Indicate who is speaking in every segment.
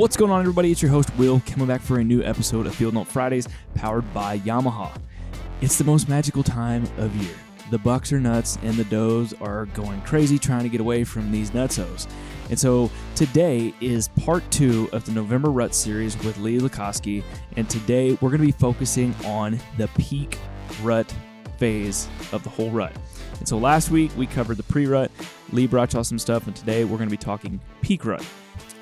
Speaker 1: What's going on, everybody? It's your host, Will, coming back for a new episode of Field Note Fridays powered by Yamaha. It's the most magical time of year. The bucks are nuts and the does are going crazy trying to get away from these nutsos. And so today is part two of the November Rut series with Lee Lakosky. And today we're going to be focusing on the peak rut phase of the whole rut. And so last week we covered the pre rut. Lee brought y'all some stuff, and today we're going to be talking peak rut.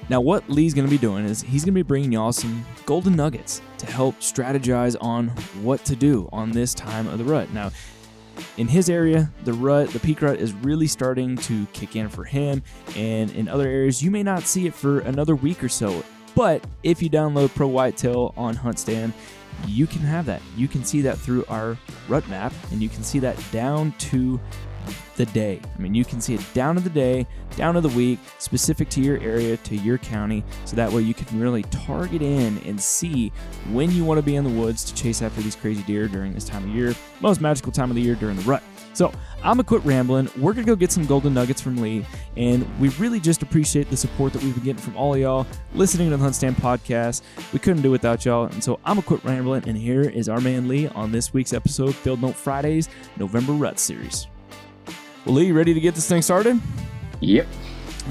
Speaker 1: Now, what Lee's going to be doing is he's going to be bringing y'all some golden nuggets to help strategize on what to do on this time of the rut. Now, in his area, the rut, the peak rut is really starting to kick in for him, and in other areas, you may not see it for another week or so. But if you download Pro Whitetail on HuntStand, you can have that. You can see that through our rut map, and you can see that down to the day. I mean, you can see it down to the day, down to the week, specific to your area, to your county, so that way you can really target in and see when you want to be in the woods to chase after these crazy deer during this time of year, most magical time of the year during the rut. So I'm gonna quit rambling. We're gonna go get some golden nuggets from Lee, and we really just appreciate the support that we've been getting from all y'all listening to the HuntStand podcast. We couldn't do without y'all, and so I'm gonna quit rambling. And here is our man Lee on this week's episode, Field Note Fridays, November Rut Series. Well, Lee, ready to get this thing started?
Speaker 2: Yep.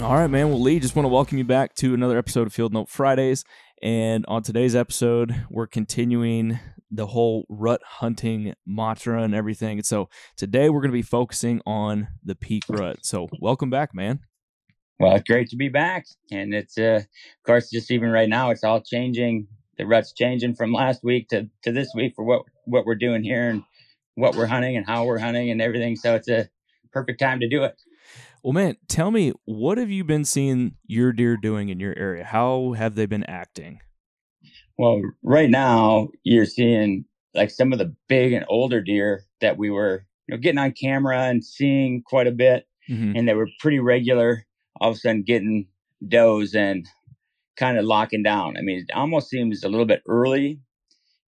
Speaker 1: All right, man. Well, Lee, just want to welcome you back to another episode of Field Note Fridays. And on today's episode, we're continuing the whole rut hunting mantra and everything. And so today we're going to be focusing on the peak rut. So welcome back, man.
Speaker 2: Well, it's great to be back. And it's, uh, of course, just even right now, it's all changing. The rut's changing from last week to, to this week for what, what we're doing here and what we're hunting and how we're hunting and everything. So it's a, perfect time to do it.
Speaker 1: Well, man, tell me, what have you been seeing your deer doing in your area? How have they been acting?
Speaker 2: Well, right now you're seeing like some of the big and older deer that we were, you know, getting on camera and seeing quite a bit, mm-hmm. and they were pretty regular. All of a sudden, getting does and kind of locking down. I mean, it almost seems a little bit early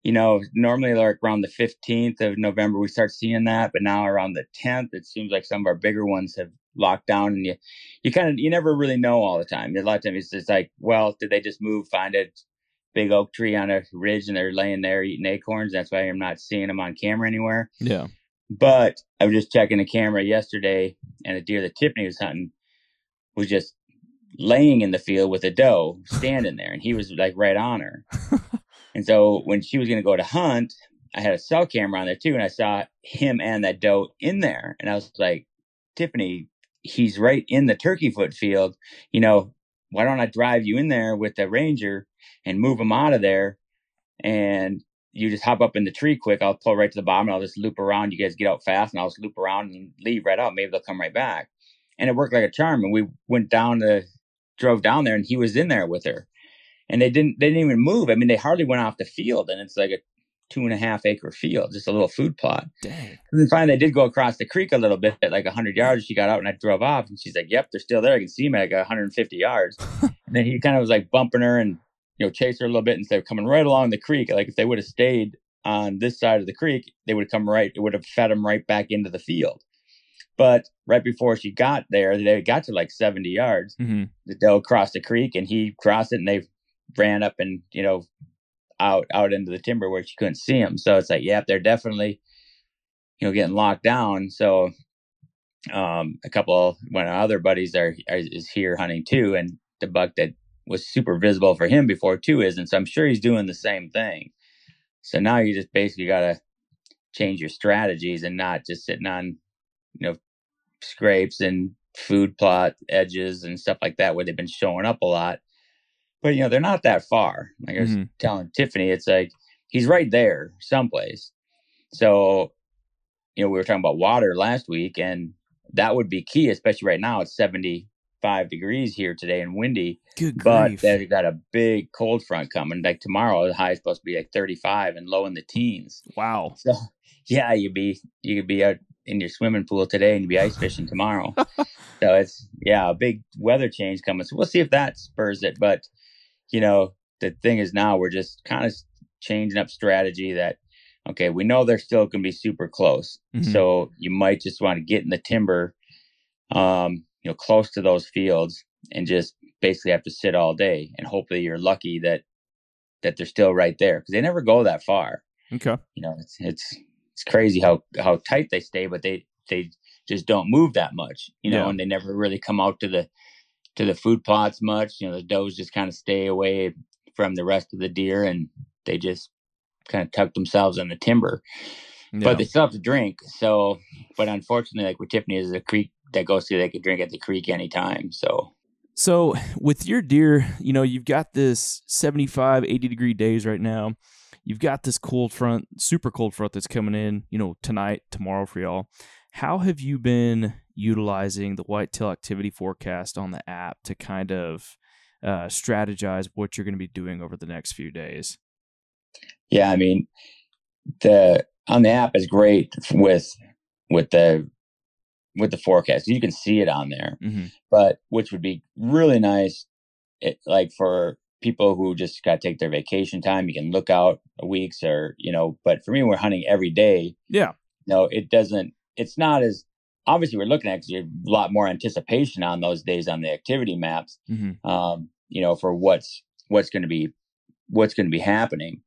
Speaker 2: you know, normally like around the 15th of November, we start seeing that, but now around the 10th, it seems like some of our bigger ones have locked down and you, you kind of, you never really know all the time. A lot of times it's just like, well, did they just move, find a big oak tree on a ridge and they're laying there eating acorns? That's why I'm not seeing them on camera anywhere.
Speaker 1: Yeah.
Speaker 2: But I was just checking the camera yesterday and a deer that Tiffany was hunting was just laying in the field with a doe standing there and he was like right on her. And so when she was going to go to hunt, I had a cell camera on there too, and I saw him and that doe in there, and I was like, Tiffany, he's right in the turkey foot field. You know, why don't I drive you in there with the ranger and move him out of there, and you just hop up in the tree quick. I'll pull right to the bottom. And I'll just loop around. You guys get out fast, and I'll just loop around and leave right out. Maybe they'll come right back. And it worked like a charm. And we went down the, drove down there, and he was in there with her and they didn't they didn't even move. I mean, they hardly went off the field, and it's like a two and a half acre field, just a little food plot.
Speaker 1: Dang.
Speaker 2: And then finally, they did go across the creek a little bit, at like hundred yards. She got out, and I drove off, and she's like, "Yep, they're still there. I can see them at like 150 yards." and then he kind of was like bumping her and you know chase her a little bit instead of coming right along the creek. Like if they would have stayed on this side of the creek, they would have come right. It would have fed them right back into the field. But right before she got there, they got to like 70 yards. Mm-hmm. The doe crossed the creek and he crossed it and they ran up and you know out out into the timber where she couldn't see them. So it's like, yeah, they're definitely, you know, getting locked down. So um, a couple one of our other buddies are, are is here hunting too, and the buck that was super visible for him before too is, and So I'm sure he's doing the same thing. So now you just basically got to change your strategies and not just sitting on, you know, scrapes and food plot edges and stuff like that where they've been showing up a lot. But you know, they're not that far. Like I was mm-hmm. telling Tiffany, it's like he's right there someplace. So, you know, we were talking about water last week and that would be key, especially right now. It's 75 degrees here today and windy.
Speaker 1: Good
Speaker 2: but they've got a big cold front coming. Like tomorrow, the high is supposed to be like 35 and low in the teens.
Speaker 1: Wow.
Speaker 2: So yeah, you'd be you could be out in your swimming pool today and you'd be ice fishing tomorrow. so it's yeah, a big weather change coming. So we'll see if that spurs it. But you know, the thing is now we're just kind of changing up strategy that okay, we know they're still going to be super close. Mm-hmm. So you might just want to get in the timber, um, you know, close to those fields and just basically have to sit all day. And hopefully you're lucky that, that they're still right there because they never go that far.
Speaker 1: Okay.
Speaker 2: You know, it's, it's, it's crazy how, how tight they stay, but they, they just don't move that much, you know, yeah. and they never really come out to the, to the food plots much. You know, the does just kind of stay away from the rest of the deer and they just kind of tuck themselves in the timber. Yeah. But they still have to drink. So, but unfortunately, like with Tiffany, is a creek that goes through, they could drink at the creek anytime. So,
Speaker 1: so with your deer, you know, you've got this 75, 80 degree days right now. You've got this cold front, super cold front that's coming in, you know, tonight, tomorrow for y'all. How have you been utilizing the whitetail activity forecast on the app to kind of uh, strategize what you're going to be doing over the next few days?
Speaker 2: Yeah, I mean, the on the app is great with with the with the forecast. You can see it on there, mm-hmm. but which would be really nice, it, like for people who just got to take their vacation time. You can look out weeks or you know. But for me, we're hunting every day.
Speaker 1: Yeah.
Speaker 2: No, it doesn't. It's not as obviously we're looking at a lot more anticipation on those days on the activity maps. Mm-hmm. Um, you know, for what's what's going to be what's going to be happening.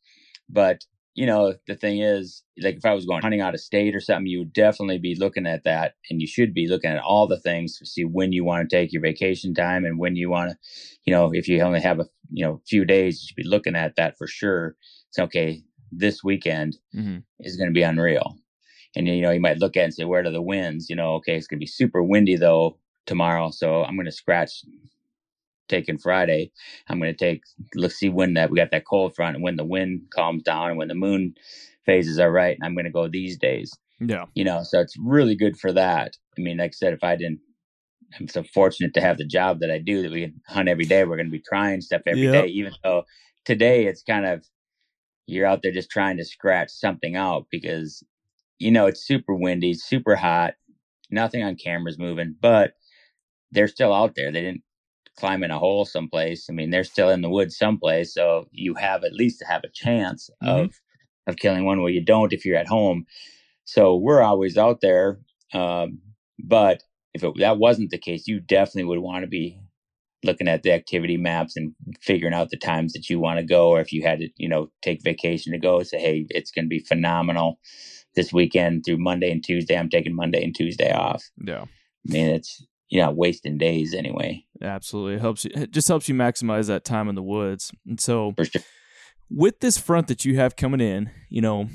Speaker 2: But you know, the thing is, like if I was going hunting out of state or something, you would definitely be looking at that, and you should be looking at all the things to see when you want to take your vacation time and when you want to, you know, if you only have a you know few days, you should be looking at that for sure. It's okay. This weekend mm-hmm. is going to be unreal, and you know you might look at it and say, where are the winds? You know, okay, it's going to be super windy though tomorrow, so I'm going to scratch taking Friday. I'm going to take let's see when that we got that cold front and when the wind calms down and when the moon phases are right. And i'm going to go these days.
Speaker 1: Yeah,
Speaker 2: you know, so it's really good for that. I mean, like I said, if I didn't, I'm so fortunate to have the job that I do that we can hunt every day. We're going to be trying stuff every yep. day, even though today it's kind of you're out there just trying to scratch something out because you know it's super windy, super hot, nothing on cameras moving, but they're still out there. They didn't climb in a hole someplace. I mean, they're still in the woods someplace, so you have at least to have a chance mm-hmm. of of killing one. Well, you don't if you're at home. So we're always out there. Um, but if it, that wasn't the case, you definitely would want to be looking at the activity maps and figuring out the times that you want to go, or if you had to, you know, take vacation to go, say, hey, it's going to be phenomenal this weekend through Monday and Tuesday. I'm taking Monday and Tuesday off.
Speaker 1: Yeah.
Speaker 2: I mean, it's you're not wasting days anyway.
Speaker 1: Absolutely, it helps you. It just helps you maximize that time in the woods. And so, sure. with this front that you have coming in, you know,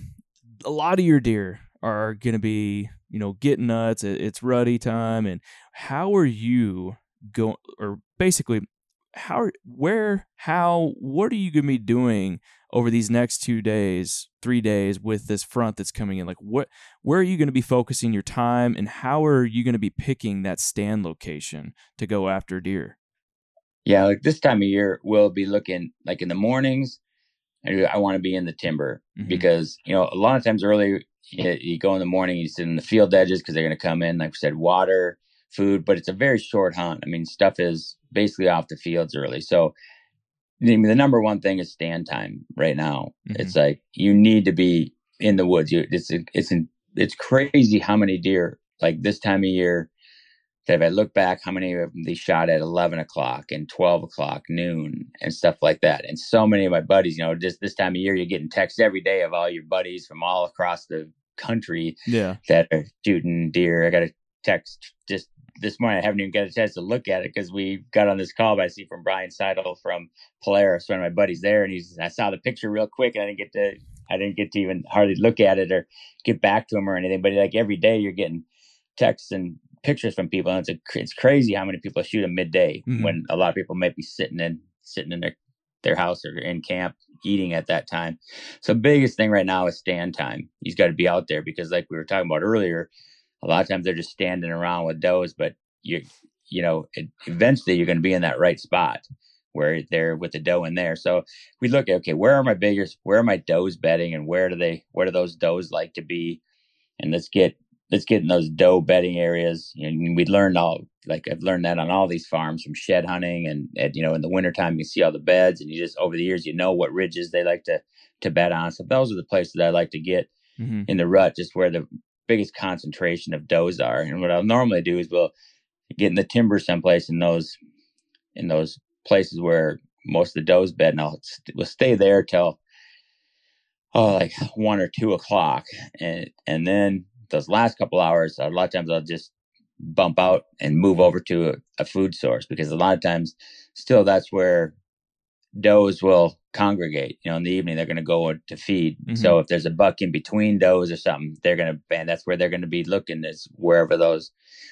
Speaker 1: a lot of your deer are going to be, you know, getting nuts. It's ruddy time, and how are you going? Or basically, how, where, how, what are you going to be doing over these next two days, three days with this front that's coming in? Like, what, where are you going to be focusing your time, and how are you going to be picking that stand location to go after deer?
Speaker 2: Yeah, like this time of year, we'll be looking like in the mornings. I want to be in the timber mm-hmm. because you know a lot of times early you, you go in the morning, you sit in the field edges because they're going to come in. Like I said, water, food, but it's a very short hunt. I mean, stuff is basically off the fields early. So the number one thing is stand time right now. Mm-hmm. It's like you need to be in the woods. You, it's it's it's crazy how many deer like this time of year that if I look back, how many of them they shot at 11 o'clock and 12 o'clock, noon, and stuff like that. And so many of my buddies, you know, just this time of year, you're getting texts every day of all your buddies from all across the country
Speaker 1: Yeah.
Speaker 2: that are shooting deer. I got a text just this morning. I haven't even got a chance to look at it because we got on this call. But I see from Brian Seidel from Polaris, one of my buddies there, and he's. I saw the picture real quick, and I didn't get to. I didn't get to even hardly look at it or get back to him or anything. But like every day, you're getting texts and pictures from people, and it's a, it's crazy how many people shoot them midday
Speaker 1: Mhm.
Speaker 2: when a lot of people might be sitting in sitting in their their house or in camp eating at that time. So biggest thing right now is stand time. He's got to be out there because like we were talking about earlier, a lot of times they're just standing around with does, but you you know, it, eventually you're going to be in that right spot where they're with the doe in there. So we look at okay, where are my biggest, where are my does bedding, and where do they, where do those does like to be, and let's get let's get in those doe bedding areas. And we learned all like I've learned that on all these farms from shed hunting, and, you know in the wintertime you see all the beds, and you just over the years you know what ridges they like to to bed on. So those are the places I like to get
Speaker 1: hmm
Speaker 2: in the rut, just where the biggest concentration of does are. And what I'll normally do is we'll get in the timber someplace in those in those places where most of the does bed, and I'll we'll stay there till oh like one or two o'clock, and and then those last couple hours, a lot of times I'll just bump out and move over to a, a food source because a lot of times still that's where does will congregate. You know, in the evening they're going to go to feed. Mm-hmm. So if there's a buck in between does or something, they're going to and that's where they're going to be looking is wherever those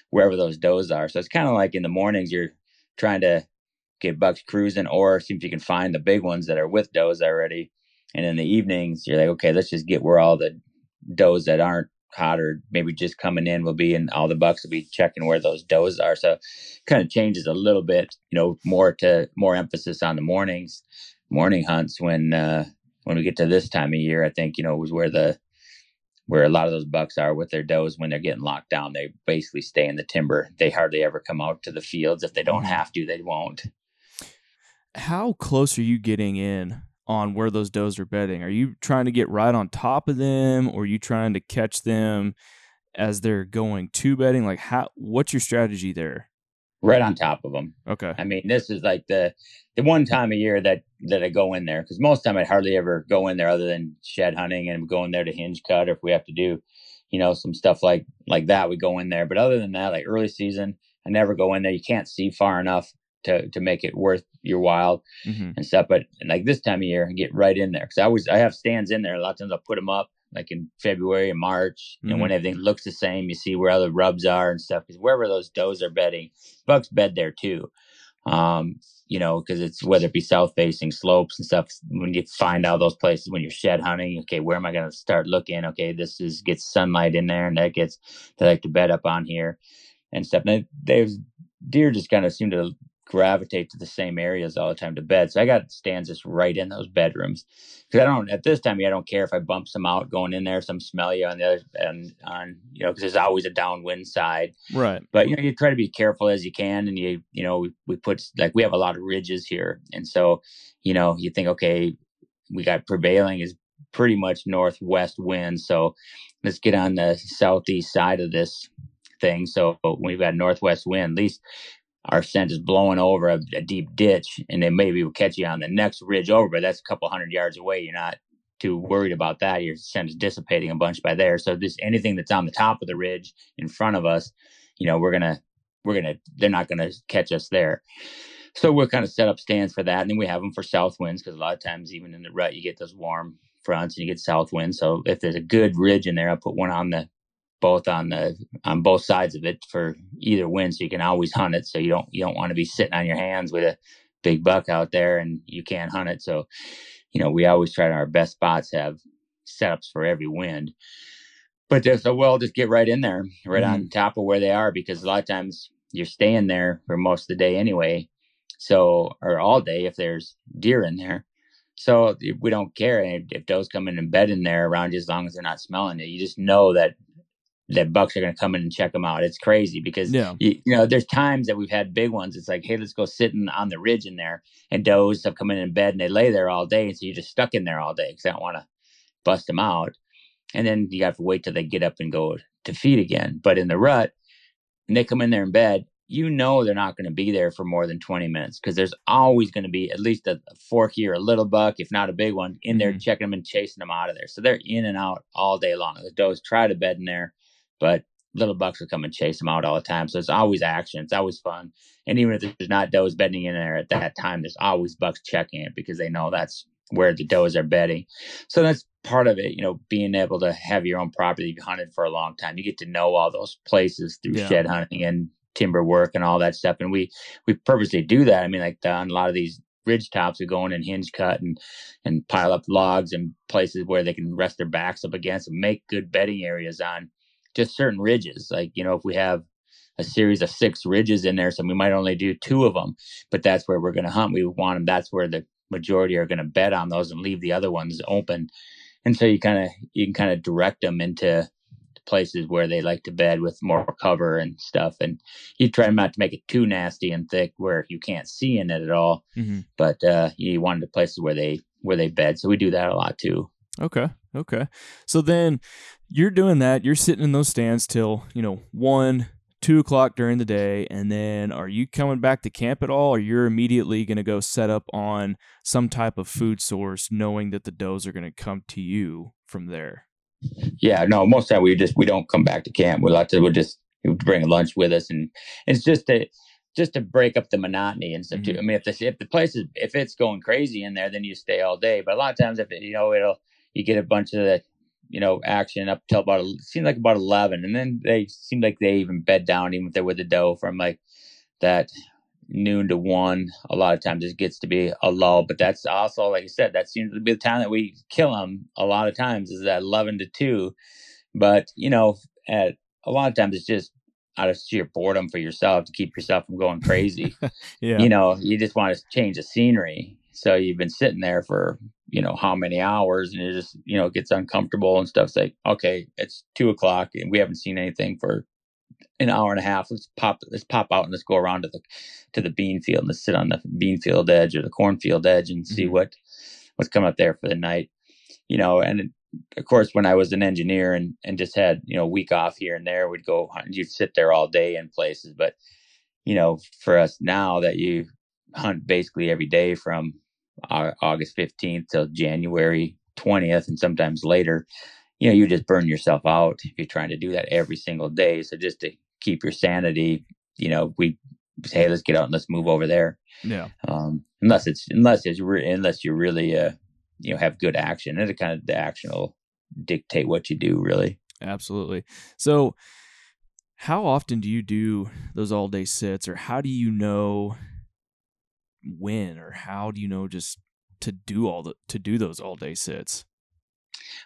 Speaker 2: wherever those does are. So it's kind of like in the mornings you're trying to get bucks cruising or see if you can find the big ones that are with does already. And in the evenings you're like, okay, let's just get where all the does that aren't hot or maybe just coming in will be and all the bucks will be checking where those does are. So kind of changes a little bit, you know, more to more emphasis on the mornings, morning hunts when uh when we get to this time of year, I think, you know, was where the where a lot of those bucks are with their does when they're getting locked down. They basically stay in the timber. They hardly ever come out to the fields. If they don't
Speaker 1: Mhm.
Speaker 2: have to, they won't.
Speaker 1: How close are you getting in on where those does are bedding? Are you trying to get right on top of them, or are you trying to catch them as they're going to bedding? Like, how? What's your strategy there?
Speaker 2: Right on top of them.
Speaker 1: Okay.
Speaker 2: I mean, this is like the the one time a year that that I go in there because most time I'd hardly ever go in there other than shed hunting and go in there to hinge cut or if we have to do, you know, some stuff like like that, we go in there. But other than that, like early season, I never go in there. You can't see far enough to to make it worth your while
Speaker 1: hmm
Speaker 2: and stuff. But like this time of year, I get right in there because I always I have stands in there. A lot of times I'll put them up like in February and March, and when everything looks the same, you see where other rubs are and stuff. Because wherever those does are bedding, bucks bed there too. Um, you know, because it's whether it be south facing slopes and stuff. When you find out those places when you're shed hunting, okay, where am I going to start looking? Okay, this is gets sunlight in there, and that gets they like to bed up on here and stuff. And they, deer just kind of seem to gravitate to the same areas all the time to bed. So I got stands just right in those bedrooms because I don't at this time I don't care if I bump some out going in there, some smell you on the other and on you know because there's always a downwind side.
Speaker 1: Right.
Speaker 2: But you know you try to be careful as you can, and you you know we, we put like we have a lot of ridges here, and so you know you think okay we got prevailing is pretty much northwest wind, so let's get on the southeast side of this thing. So we've got northwest wind, at least our scent is blowing over a, a deep ditch, and then maybe we'll catch you on the next ridge over, but that's a couple hundred yards away. You're not too worried about that. Your scent is dissipating a bunch by there. So this anything that's on the top of the ridge in front of us, you know, we're gonna we're gonna they're not gonna catch us there. So we'll kind of set up stands for that, and then we have them for south winds because a lot of times even in the rut you get those warm fronts and you get south winds. So if there's a good ridge in there, I'll put one on the both on the on both sides of it for either wind so you can always hunt it. So you don't you don't want to be sitting on your hands with a big buck out there and you can't hunt it. So you know we always try to our best spots have setups for every wind. But there's so well just get right in there right on mm-hmm. top of where they are because a lot of times you're staying there for most of the day anyway. So or all day if there's deer in there. So we don't care if does come in and bed in there around you as long as they're not smelling it you just know that that bucks are going to come in and check them out. It's crazy because
Speaker 1: Yeah.
Speaker 2: you, you know there's times that we've had big ones. It's like, hey, let's go sitting on the ridge in there, and does have come in in bed and they lay there all day, and so you're just stuck in there all day because I don't want to bust them out. And then you have to wait till they get up and go to feed again. But in the rut, and they come in there in bed, you know they're not going to be there for more than 20 minutes because there's always going to be at least a, a forky or a little buck, if not a big one, in there
Speaker 1: Mhm.
Speaker 2: checking them and chasing them out of there. So they're in and out all day long. The does try to bed in there, but little bucks will come and chase them out all the time. So it's always action. It's always fun. And even if there's not does bedding in there at that time, there's always bucks checking it because they know that's where the does are bedding. So that's part of it, you know, being able to have your own property you've hunted for a long time. You get to know all those places through
Speaker 1: Yeah.
Speaker 2: shed hunting and timber work and all that stuff. And we we purposely do that. I mean, like on a lot of these ridge tops, we go in and hinge cut and and pile up logs and places where they can rest their backs up against and make good bedding areas on just certain ridges. Like you know, if we have a series of six ridges in there, so we might only do two of them, but that's where we're going to hunt. We want them. That's where the majority are going to bed on those and leave the other ones open. And so you kind of you can kind of direct them into places where they like to bed with more cover and stuff. And you try not to make it too nasty and thick where you can't see in it at all.
Speaker 1: hmm
Speaker 2: But uh, you want the places where they where they bed. So we do that a lot too.
Speaker 1: Okay. Okay. So then you're doing that. You're sitting in those stands till, you know, one, two o'clock during the day. And then are you coming back to camp at all? Or you're immediately going to go set up on some type of food source, knowing that the does are going to come to you from there?
Speaker 2: Yeah, no, most of the time we just we don't come back to camp. We like to we'll just we'll bring lunch with us, and it's just to just to break up the monotony and stuff too. Mm-hmm. I mean, if the if the place is if it's going crazy in there, then you stay all day. But a lot of times, if it, you know, it'll you get a bunch of the you know action up till about seems like about eleven, and then they seem like they even bed down even if they're with the doe from like that noon to one. A lot of times it gets to be a lull, but that's also like I said, that seems to be the time that we kill them. A lot of times is that eleven to two, but you know, at a lot of times it's just out of sheer boredom for yourself to keep yourself from going crazy
Speaker 1: Yeah.
Speaker 2: you know, you just want to change the scenery. So you've been sitting there for, you know, how many hours and it just, you know, gets uncomfortable and stuff. It's like, okay, it's two o'clock and we haven't seen anything for an hour and a half. Let's pop let's pop out and let's go around to the to the bean field and let's sit on the bean field edge or the cornfield edge and see
Speaker 1: Mhm.
Speaker 2: what what's coming up there for the night. You know, and of course when I was an engineer and and just had, you know, a week off here and there, we'd go hunt you'd sit there all day in places. But you know, for us now that you hunt basically every day from August 15th till January 20th and sometimes later, you know, you just burn yourself out if you're trying to do that every single day. So just to keep your sanity, you know, we say, hey, let's get out and let's move over there.
Speaker 1: Yeah.
Speaker 2: Um, unless it's, unless it's, re- unless you really, uh, you know, have good action and it kind of the action will dictate what you do really.
Speaker 1: Absolutely. So, how often do you do those all day sits, or how do you know when, or how do you know just to do all the to do those all day sits?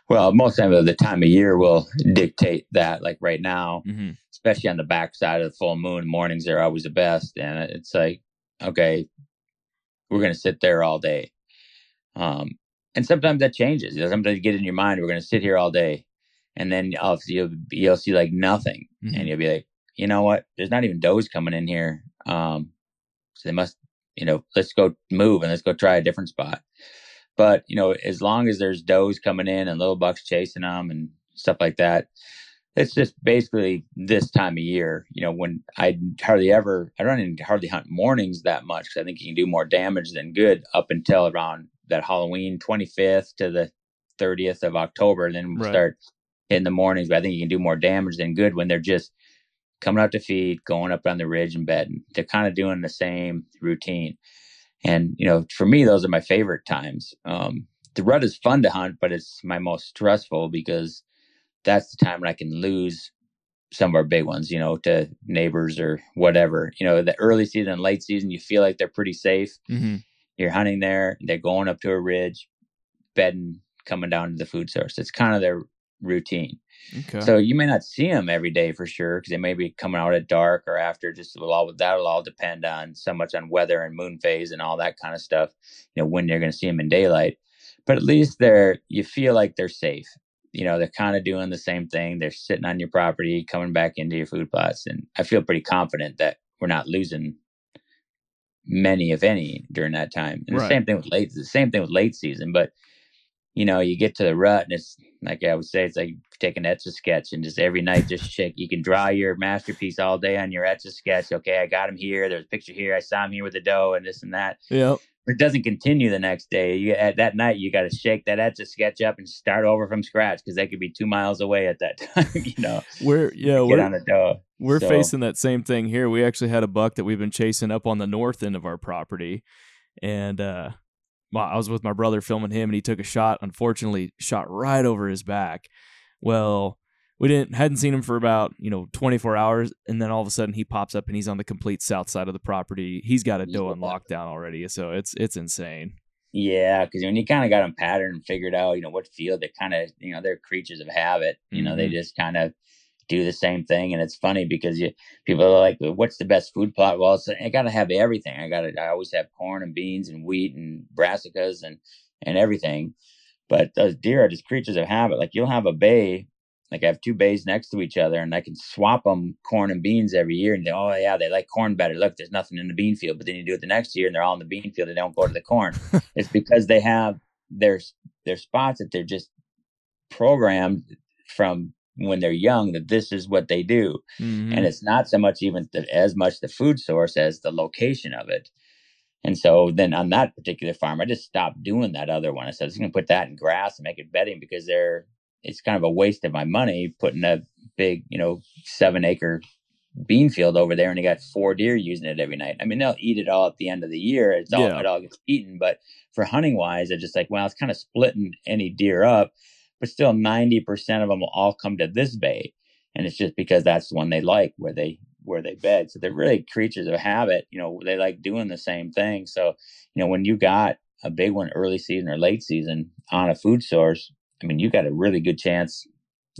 Speaker 2: Well, most of the time of year will dictate that. Like right now,
Speaker 1: Mm-hmm.
Speaker 2: especially on the backside of the full moon, mornings are always the best. And it's like, okay, we're going to sit there all day. Um, and sometimes that changes. You know, sometimes you get in your mind, we're going to sit here all day. And then I'll, you'll, you'll see like nothing.
Speaker 1: Mhm.
Speaker 2: And you'll be like, you know what? There's not even does coming in here. Um, so they must, you know, let's go move and let's go try a different spot. But, you know, as long as there's does coming in and little bucks chasing them and stuff like that, it's just basically this time of year, you know, when I hardly ever, I don't even hardly hunt mornings that much because I think you can do more damage than good up until around that Halloween 25th to the 30th of October. And then we
Speaker 1: Right.
Speaker 2: start in the mornings, but I think you can do more damage than good when they're just coming out to feed, going up on the ridge and bedding. They're kind of doing the same routine. And, you know, for me, those are my favorite times. Um, the rut is fun to hunt, but it's my most stressful because that's the time when I can lose some of our big ones, you know, to neighbors or whatever. You know, the early season and late season, you feel like they're pretty safe.
Speaker 1: Mm-hmm.
Speaker 2: You're hunting there, they're going up to a ridge, bedding, coming down to the food source. It's kind of their routine.
Speaker 1: Okay.
Speaker 2: So you may not see them every day for sure because they may be coming out at dark or after. Just will all that'll all depend on so much on weather and moon phase and all that kind of stuff. You know when you're going to see them in daylight, but at least they're you feel like they're safe. You know they're kind of doing the same thing. They're sitting on your property, coming back into your food plots, and I feel pretty confident that we're not losing many, if any, during that time. And
Speaker 1: Right.
Speaker 2: the same thing with late. The same thing with late season, but you know, you get to the rut and it's like I would say, it's like taking etch a sketch and just every night just shake. You can draw your masterpiece all day on your etch a sketch. Okay, I got him here. There's a picture here. I saw him here with the doe and this and that.
Speaker 1: Yeah.
Speaker 2: But it doesn't continue the next day. You at that night you got to shake that etch a sketch up and start over from scratch because they could be two miles away at that time. you know,
Speaker 1: we're yeah we're
Speaker 2: on a doe.
Speaker 1: we're
Speaker 2: So-
Speaker 1: facing that same thing here. We actually had a buck that we've been chasing up on the north end of our property, and uh, well, I was with my brother filming him, and he took a shot. Unfortunately, shot right over his back. Well, we didn't hadn't seen him for about you know 24 hours, and then all of a sudden he pops up and he's on the complete south side of the property. He's got a doe in lockdown already, so it's it's insane.
Speaker 2: Yeah, because when you kind of got them patterned and figured out, you know, what field they kind of, you know, they're creatures of habit. You know, they
Speaker 1: Mhm.
Speaker 2: just kind of do the same thing, and it's funny because you people are like, "What's the best food plot?" Well, it's, I got to have everything. I got to. I always have corn and beans and wheat and brassicas and and everything. But those deer are just creatures of habit. Like you'll have a bay, like I have two bays next to each other, and I can swap them corn and beans every year. And they, oh yeah, they like corn better. Look, there's nothing in the bean field. But then you do it the next year, and they're all in the bean field. They don't go to the corn. it's because they have their their spots that they're just programmed from when they're young that this is what they do
Speaker 1: Mhm.
Speaker 2: and it's not so much even the, as much the food source as the location of it. And so then on that particular farm, I just stopped doing that other one. I said, I'm going to put that in grass and make it bedding because they're, it's kind of a waste of my money putting a big, you know, seven acre bean field over there and you got four deer using it every night. I mean, they'll eat it all at the end of the year. It's all,
Speaker 1: Yeah.
Speaker 2: it all gets eaten. But for hunting wise, it's just like, well, it's kind of splitting any deer up, but still 90% of them will all come to this bay. And it's just because that's the one they like where they where they bed. So they're really creatures of habit you know they like doing the same thing. So you know when you got a big one early season or late season on a food source i mean you got a really good chance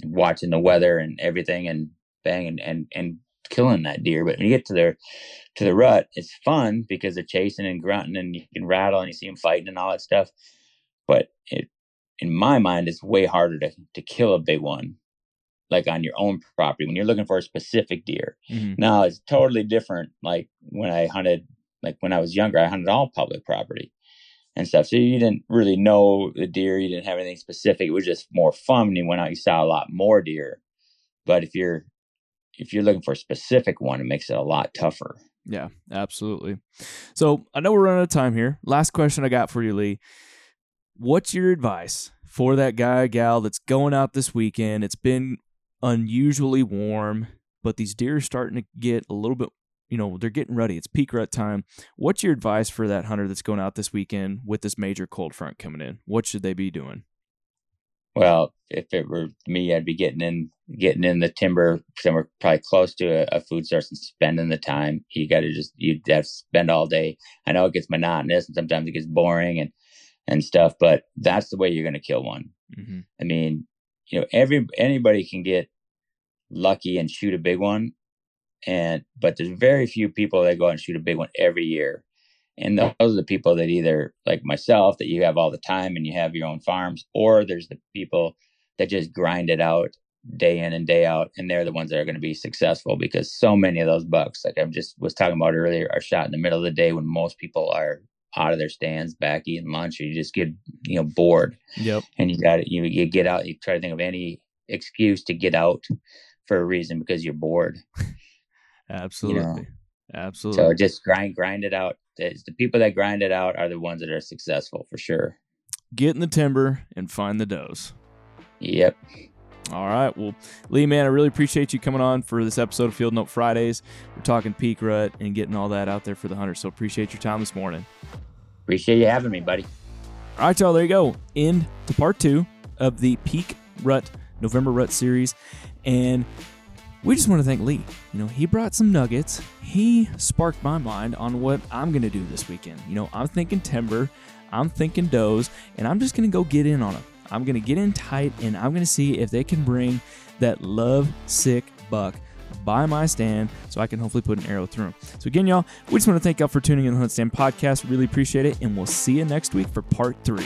Speaker 2: watching the weather and everything and bang and and, and killing that deer. But when you get to their to the rut it's fun because they're chasing and grunting and you can rattle and you see them fighting and all that stuff. But it in my mind it's way harder to to kill a big one like on your own property when you're looking for a specific deer.
Speaker 1: Mhm.
Speaker 2: Now it's totally different. Like when I hunted, like when I was younger, I hunted all public property and stuff. So you didn't really know the deer. You didn't have anything specific. It was just more fun. When you went out, you saw a lot more deer. But if you're if you're looking for a specific one, it makes it a lot tougher.
Speaker 1: Yeah, absolutely. So I know we're running out of time here. Last question I got for you, Lee. What's your advice for that guy, gal that's going out this weekend? It's been unusually warm, but these deer are starting to get a little bit, you know, they're getting ready. It's peak rut time. What's your advice for that hunter that's going out this weekend with this major cold front coming in? What should they be doing?
Speaker 2: Well, if it were me, I'd be getting in getting in the timber somewhere probably close to a, a food source and spending the time. You got to just you have to spend all day. I know it gets monotonous and sometimes it gets boring and and stuff, but that's the way you're going to kill one.
Speaker 1: Mm-hmm.
Speaker 2: I mean, you know, every anybody can get lucky and shoot a big one, and but there's very few people that go out and shoot a big one every year. And those are the people that either like myself that you have all the time and you have your own farms, or there's the people that just grind it out day in and day out, and they're the ones that are going to be successful because so many of those bucks, like I just was talking about earlier, are shot in the middle of the day when most people are out of their stands, back eating lunch, or you just get you know bored
Speaker 1: Yep.
Speaker 2: and you got you you get out. You try to think of any excuse to get out for a reason because you're bored.
Speaker 1: Absolutely. Absolutely.
Speaker 2: So just grind grind it out. It's the people that grind it out are the ones that are successful for sure.
Speaker 1: Get in the timber and find the does.
Speaker 2: Yep.
Speaker 1: All right. Well, Lee, man, I really appreciate you coming on for this episode of Field Note Fridays. We're talking peak rut and getting all that out there for the hunters. So appreciate your time this morning.
Speaker 2: Appreciate you having me, buddy.
Speaker 1: All right, y'all. There you go. End to part two of the peak rut November rut series, and we just want to thank Lee. You know, he brought some nuggets. He sparked my mind on what I'm going to do this weekend. You know, I'm thinking timber, I'm thinking does, and I'm just going to go get in on them. I'm going to get in tight, and I'm going to see if they can bring that love sick buck by my stand so I can hopefully put an arrow through him. So, again, y'all, we just want to thank y'all for tuning in the HuntStand podcast. Really appreciate it, and we'll see you next week for part three.